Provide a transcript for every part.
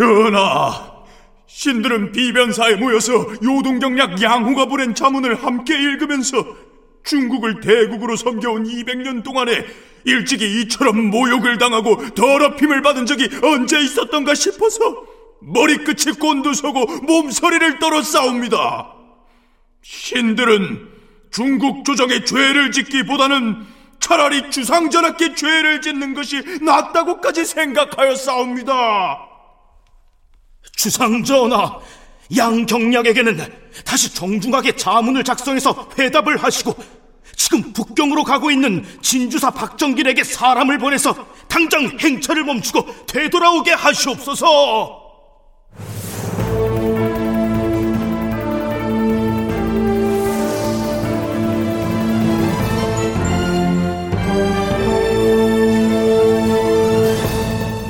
전하, 신들은 비변사에 모여서 요동경약 양호가 보낸 자문을 함께 읽으면서 중국을 대국으로 섬겨온 200년 동안에 일찍이 이처럼 모욕을 당하고 더럽힘을 받은 적이 언제 있었던가 싶어서 머리끝이 곤두서고 몸서리를 떨어 싸웁니다. 신들은 중국 조정의 죄를 짓기보다는 차라리 주상전하께 죄를 짓는 것이 낫다고까지 생각하여 싸웁니다. 주상전하, 양경략에게는 다시 정중하게 자문을 작성해서 회답을 하시고 지금 북경으로 가고 있는 진주사 박정길에게 사람을 보내서 당장 행차를 멈추고 되돌아오게 하시옵소서.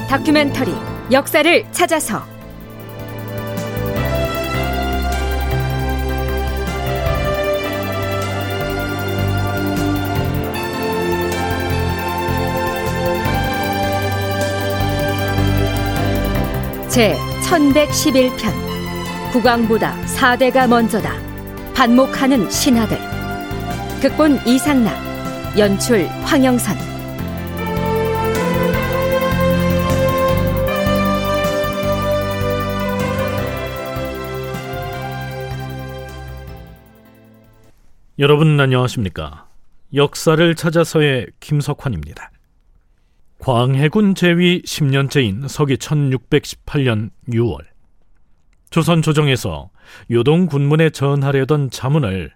다큐멘터리 역사를 찾아서 제 1111편. 국왕보다 사대가 먼저다. 반목하는 신하들. 극본 이상락. 연출 황영선. 여러분 안녕하십니까? 역사를 찾아서의 김석환입니다 광해군 제위 10년째인 서기 1618년 6월 조선 조정에서 요동 군문에 전하려던 자문을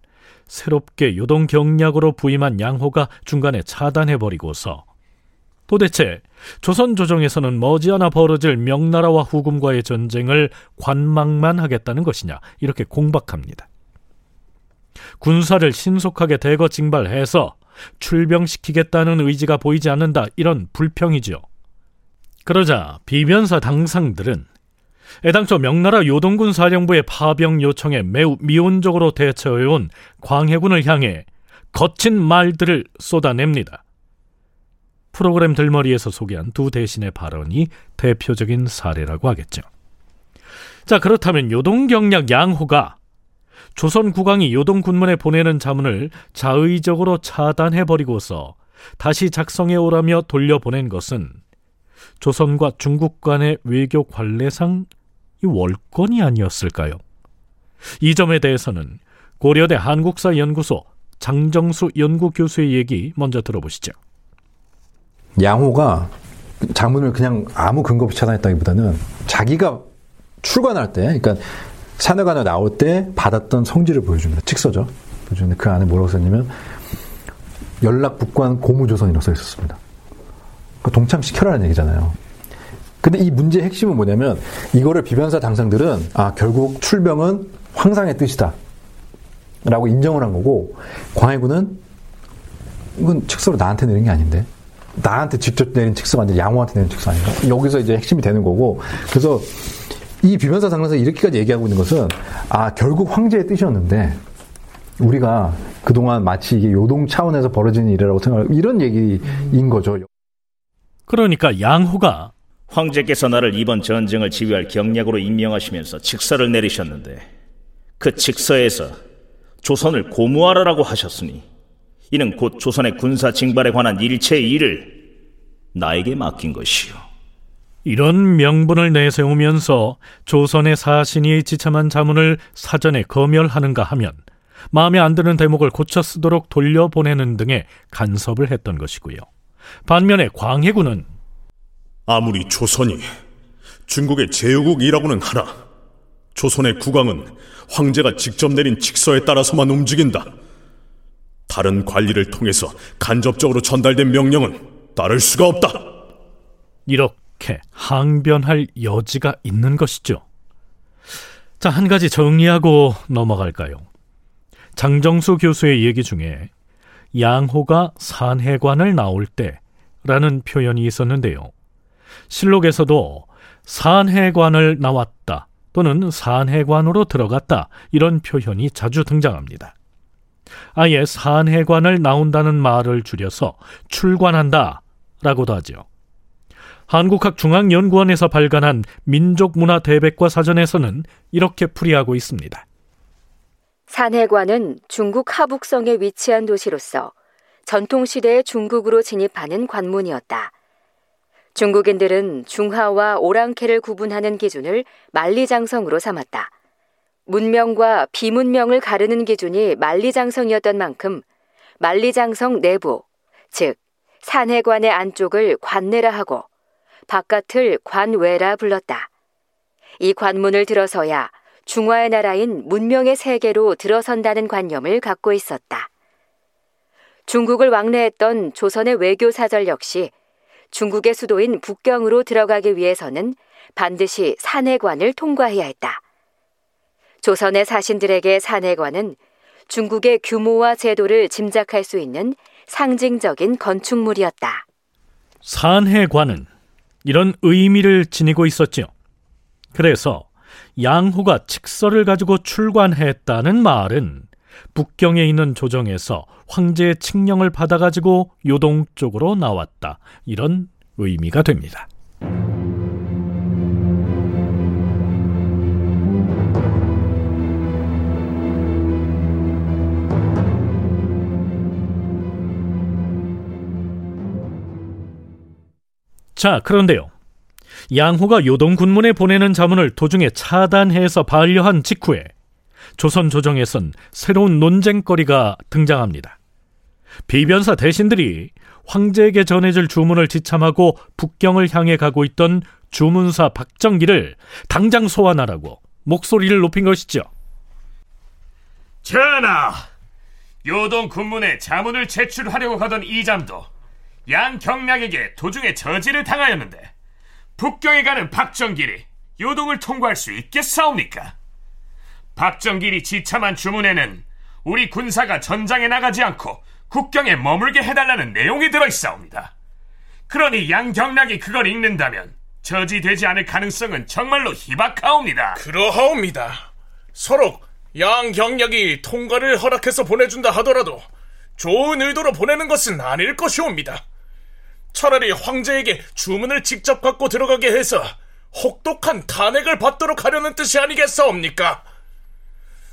새롭게 요동 경략으로 부임한 양호가 중간에 차단해버리고서 도대체 조선 조정에서는 머지않아 벌어질 명나라와 후금과의 전쟁을 관망만 하겠다는 것이냐 이렇게 공박합니다. 군사를 신속하게 대거 징발해서 출병시키겠다는 의지가 보이지 않는다 이런 불평이죠. 그러자 비변사 당상들은 애당초 명나라 요동군 사령부의 파병 요청에 매우 미온적으로 대처해온 광해군을 향해 거친 말들을 쏟아냅니다. 프로그램 들머리에서 소개한 두 대신의 발언이 대표적인 사례라고 하겠죠. 자, 그렇다면 요동 경략 양호가 조선 국왕이 요동 군문에 보내는 자문을 자의적으로 차단해 버리고서 다시 작성해 오라며 돌려보낸 것은 조선과 중국 간의 외교 관례상 이 월권이 아니었을까요? 이 점에 대해서는 고려대 한국사 연구소 장정수 연구교수의 얘기 먼저 들어보시죠. 양호가 장문을 그냥 아무 근거 없이 차단했다기보다는 자기가 출관할 때, 그러니까 사내관에 나올 때 받았던 성질을 보여줍니다. 직서죠. 보여주는데 그 안에 뭐라고 썼냐면 연락 북관 고무조선이라고 써 있었습니다. 그 동참시켜라는 얘기잖아요. 근데 이 문제의 핵심은 뭐냐면 이거를 비변사 당상들은 아 결국 출병은 황상의 뜻이다. 라고 인정을 한 거고 광해군은 이건 직서로 나한테 내린 게 아닌데 나한테 직접 내린 직서가 아니라 양호한테 내린 직서 아닌가? 여기서 이제 핵심이 되는 거고 그래서 이 비변사 장면에서 이렇게까지 얘기하고 있는 것은 아 결국 황제의 뜻이었는데 우리가 그동안 마치 이게 요동 차원에서 벌어진 일이라고 생각하고 이런 얘기인 거죠. 그러니까 양호가 황제께서 나를 이번 전쟁을 지휘할 경략으로 임명하시면서 직서를 내리셨는데 그 직서에서 조선을 고무하라라고 하셨으니 이는 곧 조선의 군사 징발에 관한 일체의 일을 나에게 맡긴 것이요. 이런 명분을 내세우면서 조선의 사신이 지참한 자문을 사전에 검열하는가 하면 마음에 안 드는 대목을 고쳐 쓰도록 돌려보내는 등의 간섭을 했던 것이고요. 반면에 광해군은 아무리 조선이 중국의 제후국이라고는 하나 조선의 국왕은 황제가 직접 내린 직서에 따라서만 움직인다. 다른 관리를 통해서 간접적으로 전달된 명령은 따를 수가 없다. 이렇게 이렇게 항변할 여지가 있는 것이죠. 자, 한 가지 정리하고 넘어갈까요? 장정수 교수의 얘기 중에 양호가 산해관을 나올 때라는 표현이 있었는데요. 실록에서도 산해관을 나왔다 또는 산해관으로 들어갔다 이런 표현이 자주 등장합니다. 아예 산해관을 나온다는 말을 줄여서 출관한다 라고도 하죠. 한국학중앙연구원에서 발간한 민족문화 대백과 사전에서는 이렇게 풀이하고 있습니다. 산해관은 중국 하북성에 위치한 도시로서 전통시대의 중국으로 진입하는 관문이었다. 중국인들은 중하와 오랑캐를 구분하는 기준을 만리장성으로 삼았다. 문명과 비문명을 가르는 기준이 만리장성이었던 만큼 만리장성 내부, 즉 산해관의 안쪽을 관내라 하고 바깥을 관외라 불렀다. 이 관문을 들어서야 중화의 나라인 문명의 세계로 들어선다는 관념을 갖고 있었다. 중국을 왕래했던 조선의 외교 사절 역시 중국의 수도인 북경으로 들어가기 위해서는 반드시 산해관을 통과해야 했다. 조선의 사신들에게 산해관은 중국의 규모와 제도를 짐작할 수 있는 상징적인 건축물이었다. 산해관은 이런 의미를 지니고 있었지요. 그래서 양호가 칙서를 가지고 출관했다는 말은 북경에 있는 조정에서 황제의 칙령을 받아가지고 요동 쪽으로 나왔다. 이런 의미가 됩니다. 자, 그런데요. 양호가 요동 군문에 보내는 자문을 도중에 차단해서 반려한 직후에 조선 조정에선 새로운 논쟁거리가 등장합니다. 비변사 대신들이 황제에게 전해질 주문을 지참하고 북경을 향해 가고 있던 주문사 박정기를 당장 소환하라고 목소리를 높인 것이죠. 전하, 요동 군문에 자문을 제출하려고 가던 이잠도 양경량에게 도중에 저지를 당하였는데 북경에 가는 박정길이 요동을 통과할 수 있겠사옵니까? 박정길이 지참한 주문에는 우리 군사가 전장에 나가지 않고 국경에 머물게 해달라는 내용이 들어있사옵니다. 그러니 양경락이 그걸 읽는다면 저지되지 않을 가능성은 정말로 희박하옵니다. 그러하옵니다. 서로 양경락이 통과를 허락해서 보내준다 하더라도 좋은 의도로 보내는 것은 아닐 것이옵니다. 차라리 황제에게 주문을 직접 갖고 들어가게 해서 혹독한 탄핵을 받도록 하려는 뜻이 아니겠사옵니까?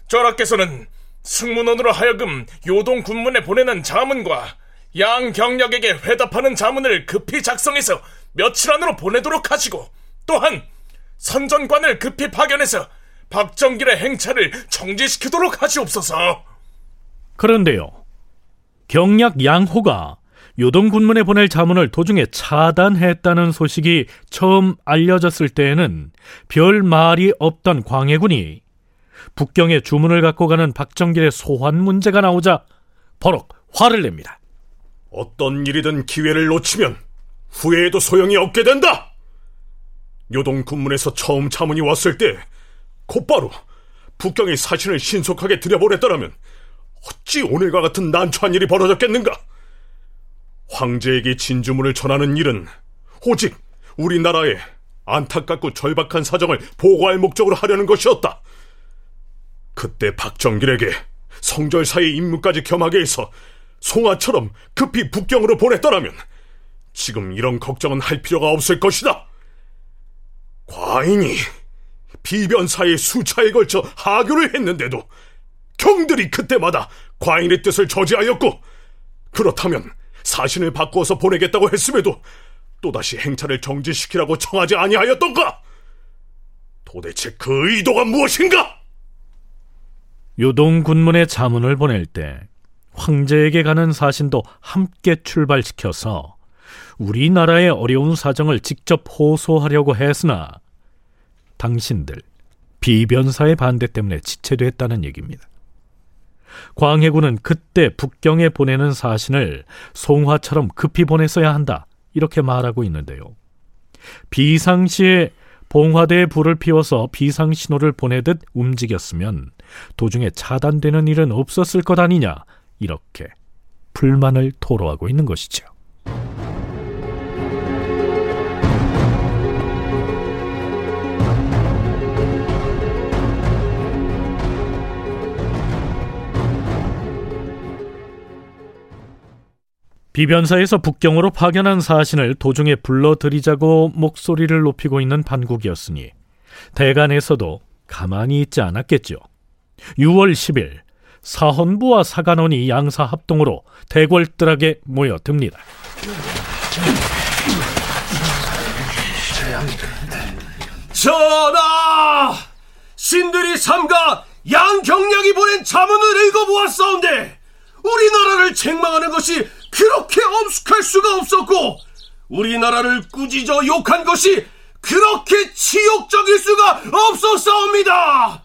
전하께서는 승문원으로 하여금 요동 군문에 보내는 자문과 양 경력에게 회답하는 자문을 급히 작성해서 며칠 안으로 보내도록 하시고 또한 선전관을 급히 파견해서 박정길의 행차를 정지시키도록 하시옵소서. 그런데요. 경략 양호가 요동 군문에 보낼 자문을 도중에 차단했다는 소식이 처음 알려졌을 때에는 별 말이 없던 광해군이 북경에 주문을 갖고 가는 박정길의 소환 문제가 나오자 버럭 화를 냅니다. 어떤 일이든 기회를 놓치면 후회해도 소용이 없게 된다. 요동 군문에서 처음 자문이 왔을 때 곧바로 북경의 사신을 신속하게 들여보냈더라면 어찌 오늘과 같은 난처한 일이 벌어졌겠는가? 황제에게 진주문을 전하는 일은 오직 우리나라의 안타깝고 절박한 사정을 보고할 목적으로 하려는 것이었다. 그때 박정길에게 성절사의 임무까지 겸하게 해서 송아처럼 급히 북경으로 보냈더라면 지금 이런 걱정은 할 필요가 없을 것이다. 과인이 비변사의 수차에 걸쳐 하교를 했는데도 경들이 그때마다 과인의 뜻을 저지하였고 그렇다면 사신을 바꾸어서 보내겠다고 했음에도 또다시 행차를 정지시키라고 청하지 아니하였던가? 도대체 그 의도가 무엇인가? 요동 군문의 자문을 보낼 때 황제에게 가는 사신도 함께 출발시켜서 우리나라의 어려운 사정을 직접 호소하려고 했으나 당신들 비변사의 반대 때문에 지체됐다는 얘기입니다. 광해군은 그때 북경에 보내는 사신을 송화처럼 급히 보냈어야 한다. 이렇게 말하고 있는데요. 비상시에 봉화대에 불을 피워서 비상 신호를 보내듯 움직였으면 도중에 차단되는 일은 없었을 것 아니냐. 이렇게 불만을 토로하고 있는 것이죠. 비변사에서 북경으로 파견한 사신을 도중에 불러들이자고 목소리를 높이고 있는 반국이었으니 대간에서도 가만히 있지 않았겠죠. 6월 10일 사헌부와 사간원이 양사 합동으로 대궐뜰하게 모여듭니다. 전하! 신들이 삼가 양경량이 보낸 자문을 읽어보았사온데 우리나라를 책망하는 것이 그렇게 엄숙할 수가 없었고 우리나라를 꾸짖어 욕한 것이 그렇게 치욕적일 수가 없었사옵니다.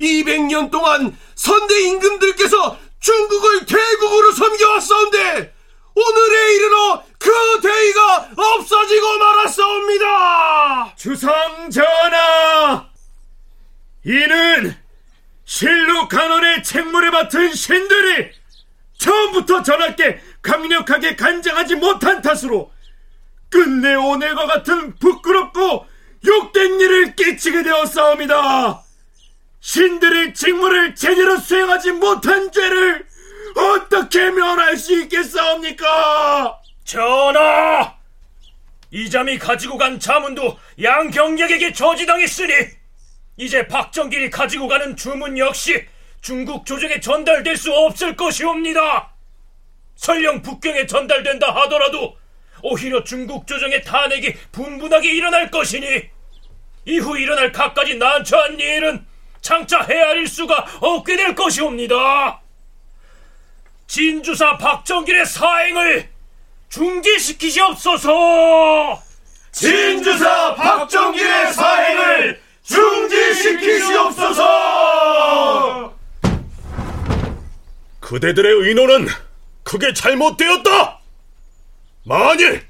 200년 동안 선대 임금들께서 중국을 대국으로 섬겨왔사온데 오늘에 이르러 그 대의가 없어지고 말았사옵니다. 주상 전하, 이는 실루 간원의 책무를 맡은 신들이 처음부터 전하께 강력하게 간장하지 탓으로 끝내 오늘과 같은 부끄럽고 욕된 일을 끼치게 되었사옵니다. 신들의 직무를 제대로 수행하지 못한 죄를 어떻게 면할 수 있겠사옵니까? 전하! 이잠이 가지고 간 자문도 양경력에게 저지당했으니 이제 박정길이 가지고 가는 주문 역시 중국 조정에 전달될 수 없을 것이옵니다. 설령 북경에 전달된다 하더라도 오히려 중국 조정의 탄핵이 분분하게 일어날 것이니 이후 일어날 갖가지 난처한 일은 장차 헤아릴 수가 없게 될 것이옵니다. 진주사 박정길의 사행을 중지시키시옵소서. 진주사 박정길의 사행을 중지시키시옵소서. 그대들의 의논은 크게 잘못되었다. 만일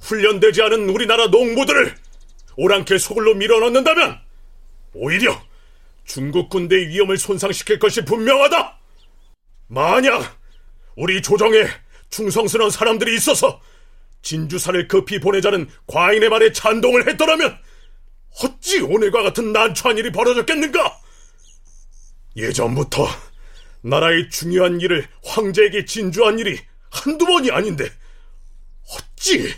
훈련되지 않은 우리나라 농부들을 오랑캐 소굴로 밀어넣는다면 오히려 중국 군대의 위험을 손상시킬 것이 분명하다. 만약 우리 조정에 충성스러운 사람들이 있어서 진주사를 급히 보내자는 과인의 말에 찬동을 했더라면 어찌 오늘과 같은 난처한 일이 벌어졌겠는가? 예전부터 나라의 중요한 일을 황제에게 진주한 일이 한두 번이 아닌데 어찌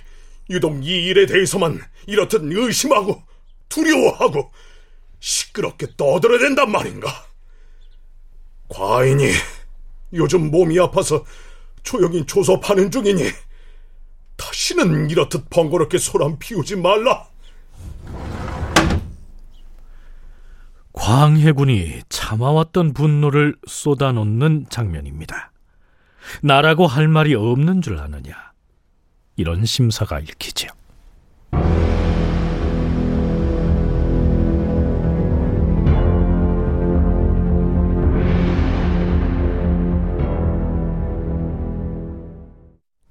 유독 이 일에 대해서만 이렇듯 의심하고 두려워하고 시끄럽게 떠들어댄단 말인가? 과인이 요즘 몸이 아파서 조용히 조섭하는 중이니 다시는 이렇듯 번거롭게 소란 피우지 말라. 광해군이 참아왔던 분노를 쏟아놓는 장면입니다. 나라고 할 말이 없는 줄 아느냐. 이런 심사가 읽히죠.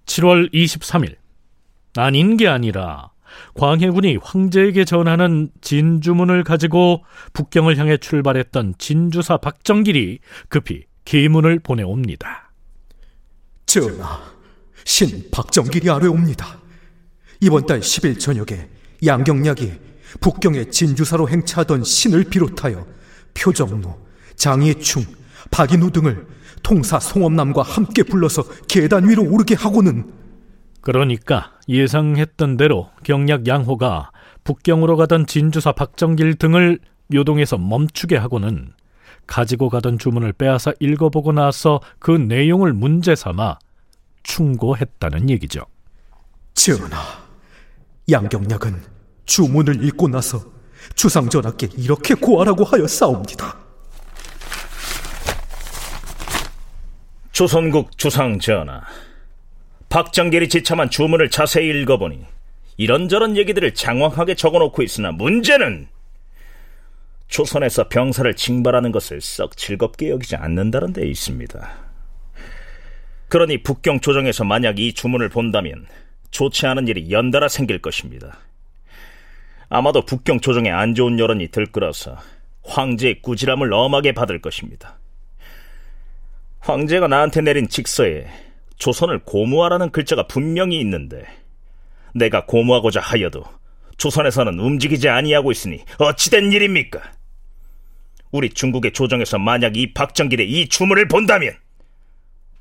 7월 23일 아닌 게 아니라 광해군이 황제에게 전하는 진주문을 가지고 북경을 향해 출발했던 진주사 박정길이 급히 기문을 보내옵니다. 전하, 신 박정길이 아뢰옵니다. 이번 달 10일 저녁에 양경약이 북경의 진주사로 행차하던 신을 비롯하여 표정로, 장예충, 박인우 등을 통사 송엄남과 함께 불러서 계단 위로 오르게 하고는 그러니까 예상했던 대로 경략 양호가 북경으로 가던 진주사 박정길 등을 묘동에서 멈추게 하고는 가지고 가던 주문을 빼앗아 읽어보고 나서 그 내용을 문제 삼아 충고했다는 얘기죠. 전하, 양경략은 주문을 읽고 나서 주상 전하께 이렇게 고하라고 하여 싸웁니다. 조선국 주상 전하, 박정길이 지참한 주문을 자세히 읽어보니 이런저런 얘기들을 장황하게 적어놓고 있으나 문제는 조선에서 병사를 징발하는 것을 썩 즐겁게 여기지 않는다는 데 있습니다. 그러니 북경 조정에서 만약 이 주문을 본다면 좋지 않은 일이 연달아 생길 것입니다. 아마도 북경 조정에 안 좋은 여론이 들끓어서 황제의 꾸지람을 엄하게 받을 것입니다. 황제가 나한테 내린 직서에 조선을 고무하라는 글자가 분명히 있는데 내가 고무하고자 하여도 조선에서는 움직이지 아니하고 있으니 어찌된 일입니까? 우리 중국의 조정에서 만약 이 박정길의 이 주문을 본다면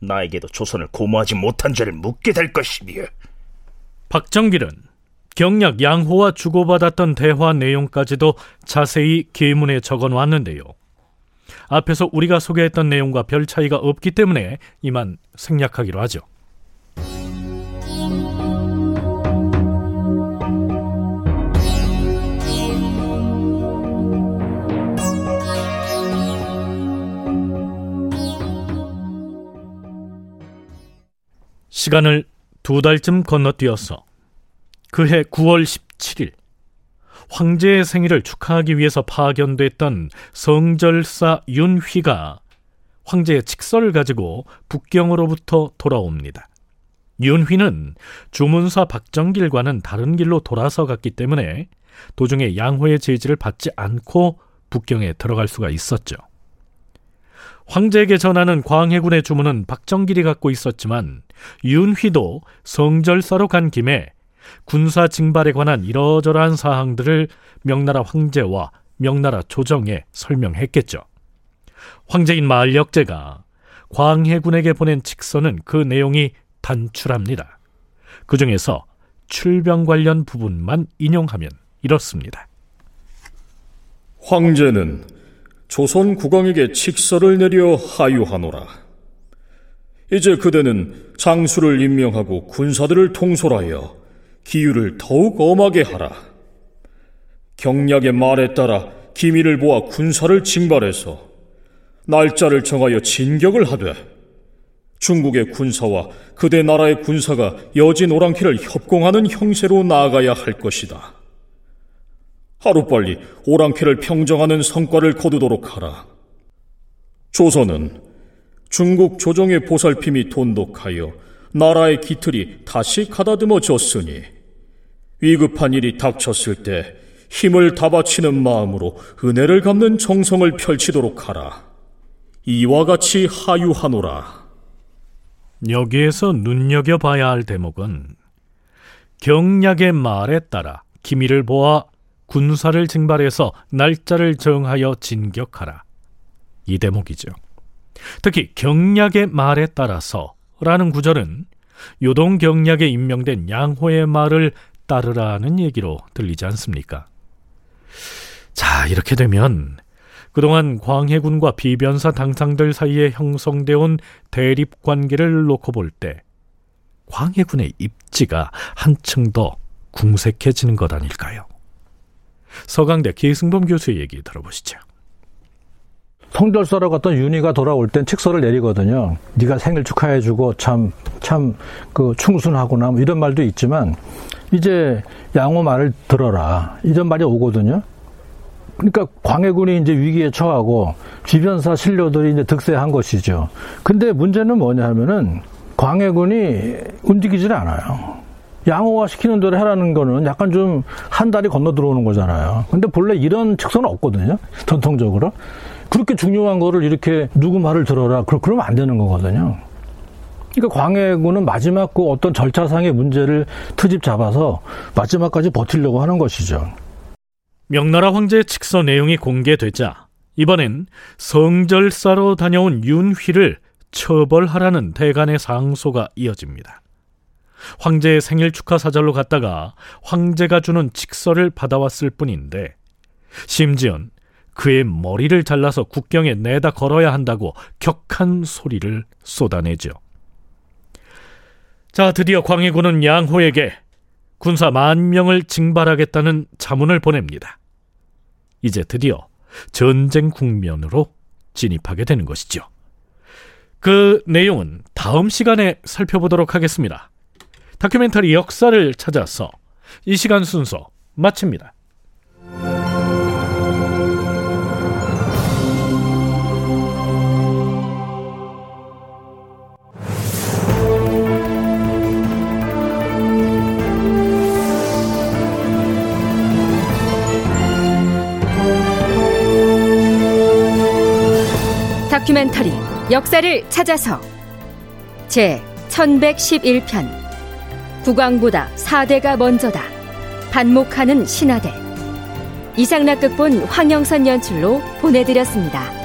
나에게도 조선을 고무하지 못한 죄를 묻게 될 것이며 박정길은 경략 양호와 주고받았던 대화 내용까지도 자세히 계문에 적어 놨는데요. 앞에서 우리가 소개했던 내용과 별 차이가 없기 때문에 이만 생략하기로 하죠. 시간을 두 달쯤 건너뛰어서 그해 9월 17일 황제의 생일을 축하하기 위해서 파견됐던 성절사 윤휘가 황제의 칙서를 가지고 북경으로부터 돌아옵니다. 윤휘는 주문사 박정길과는 다른 길로 돌아서 갔기 때문에 도중에 양호의 제지를 받지 않고 북경에 들어갈 수가 있었죠. 황제에게 전하는 광해군의 주문은 박정길이 갖고 있었지만 윤휘도 성절사로 간 김에 군사 징발에 관한 이러저러한 사항들을 명나라 황제와 명나라 조정에 설명했겠죠. 황제인 마을역제가 광해군에게 보낸 직서는 그 내용이 단출합니다. 그 중에서 출병 관련 부분만 인용하면 이렇습니다. 황제는 조선 국왕에게 칙서를 내려 하유하노라. 이제 그대는 장수를 임명하고 군사들을 통솔하여 기율을 더욱 엄하게 하라. 경략의 말에 따라 기밀을 보아 군사를 징발해서 날짜를 정하여 진격을 하되 중국의 군사와 그대 나라의 군사가 여진 오랑캐를 협공하는 형세로 나아가야 할 것이다. 하루빨리 오랑캐를 평정하는 성과를 거두도록 하라. 조선은 중국 조정의 보살핌이 돈독하여 나라의 기틀이 다시 가다듬어졌으니 위급한 일이 닥쳤을 때 힘을 다 바치는 마음으로 은혜를 갚는 정성을 펼치도록 하라. 이와 같이 하유하노라. 여기에서 눈여겨봐야 할 대목은 경략의 말에 따라 기밀을 보아 군사를 징발해서 날짜를 정하여 진격하라. 이 대목이죠. 특히 경략의 말에 따라서 라는 구절은 요동 경략에 임명된 양호의 말을 따르라는 얘기로 들리지 않습니까? 자, 이렇게 되면 그동안 광해군과 비변사 당상들 사이에 형성되어 온 대립 관계를 놓고 볼 때 광해군의 입지가 한층 더 궁색해지는 것 아닐까요? 서강대 기승범 교수의 얘기 들어보시죠. 성절사로 갔던 윤희가 돌아올 땐 칙서를 내리거든요. 네가 생일 축하해주고 참 참 그 충순하구나 뭐 이런 말도 있지만 이제 양호 말을 들어라 이런 말이 오거든요. 그러니까 광해군이 이제 위기에 처하고 주변사 신료들이 이제 득세한 것이죠. 근데 문제는 뭐냐 하면은 광해군이 움직이질 않아요. 양호화 시키는 대로 해라는 거는 약간 좀 한 달이 건너 들어오는 거잖아요. 근데 본래 이런 측선은 없거든요. 전통적으로. 그렇게 중요한 거를 이렇게 누구 말을 들어라. 그러면 안 되는 거거든요. 그러니까 광해군은 마지막 그 어떤 절차상의 문제를 트집 잡아서 마지막까지 버틸려고 하는 것이죠. 명나라 황제의 칙서 내용이 공개되자 이번엔 성절사로 다녀온 윤휘를 처벌하라는 대간의 상소가 이어집니다. 황제의 생일 축하 사절로 갔다가 황제가 주는 칙서를 받아왔을 뿐인데 심지언 그의 머리를 잘라서 국경에 내다 걸어야 한다고 격한 소리를 쏟아내죠. 자, 드디어 광해군은 양호에게 군사 만 명을 징발하겠다는 자문을 보냅니다. 이제 드디어 전쟁 국면으로 진입하게 되는 것이죠. 그 내용은 다음 시간에 살펴보도록 하겠습니다. 다큐멘터리 역사를 찾아서 이 시간 순서 마칩니다. 다큐멘터리 역사를 찾아서 제 1111편 국왕보다 사대가 먼저다 반목하는 신하들 이상락극본 황영선 연출로 보내드렸습니다.